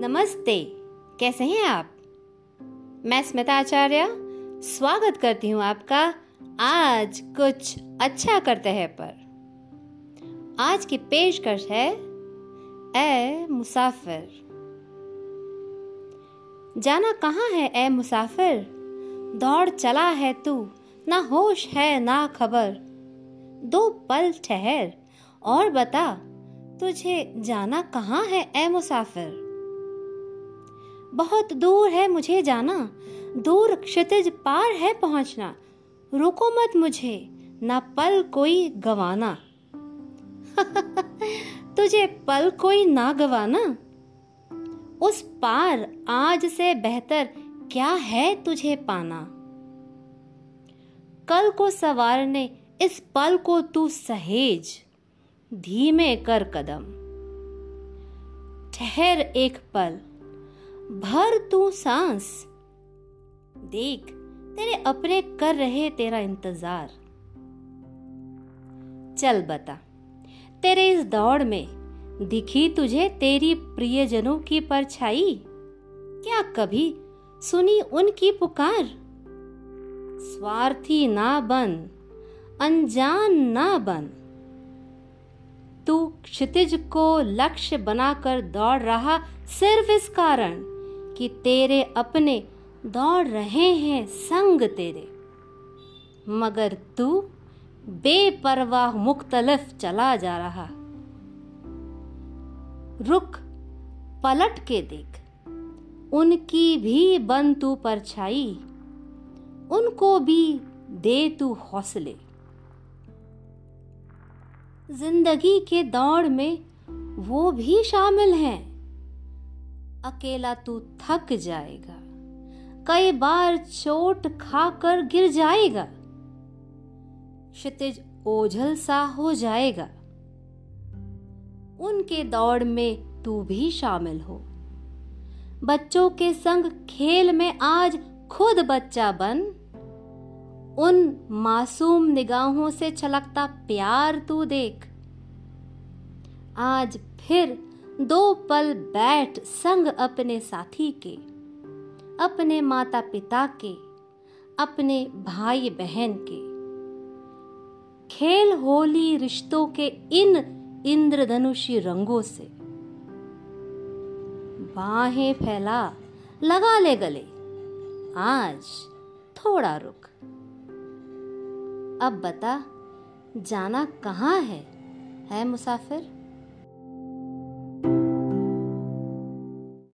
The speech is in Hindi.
नमस्ते। कैसे हैं आप? मैं स्मिता आचार्य, स्वागत करती हूँ आपका आज कुछ अच्छा करते हैं पर। आज की पेशकश है ए मुसाफिर। जाना कहाँ है ए मुसाफिर? दौड़ चला है तू, ना होश है ना खबर। दो पल ठहर और बता, तुझे जाना कहाँ है ए मुसाफिर? बहुत दूर है मुझे जाना। दूर क्षितिज पार है पहुँचना। रुको मत मुझे, ना पल कोई गवाना। तुझे पल कोई ना गवाना। उस पार आज से बेहतर क्या है तुझे पाना? कल को सवारने, इस पल को तू सहेज। धीमे कर कदम। ठहर एक पल। भर तू सांस। देख, तेरे अपने कर रहे तेरा इंतज़ार। चल बता, तेरे इस दौड़ में दिखी तुझे तेरी प्रियजनों की परछाई? क्या कभी सुनी उनकी पुकार? स्वार्थी ना बन, अनजान ना बन। तू क्षितिज को लक्ष्य बनाकर दौड़ रहा सिर्फ़ इस कारण। कि तेरे अपने दौड़ रहे हैं संग तेरे। मगर तू बेपरवाह मुख्तलिफ़ चला जा रहा। रुक पलट के देख। उनकी भी बन तू परछाई। उनको भी दे तू हौसले। ज़िंदगी के दौड़ में वो भी शामिल हैं। अकेला तू थक जाएगा। कई बार चोट खाकर गिर जाएगा। क्षितिज ओझल सा हो जाएगा। उनके दौड़ में तू भी शामिल हो। बच्चों के संग खेल में आज खुद बच्चा बन। उन मासूम निगाहों से छलकता प्यार तू देख। आज फिर दो पल बैठ संग अपने साथी के, अपने माता पिता के, अपने भाई बहन के। खेल होली रिश्तों के इन इंद्रधनुषी रंगों से। बाहें फैला, लगा ले गले। आज थोड़ा रुक। अब बता, जाना कहाँ है? है मुसाफिर?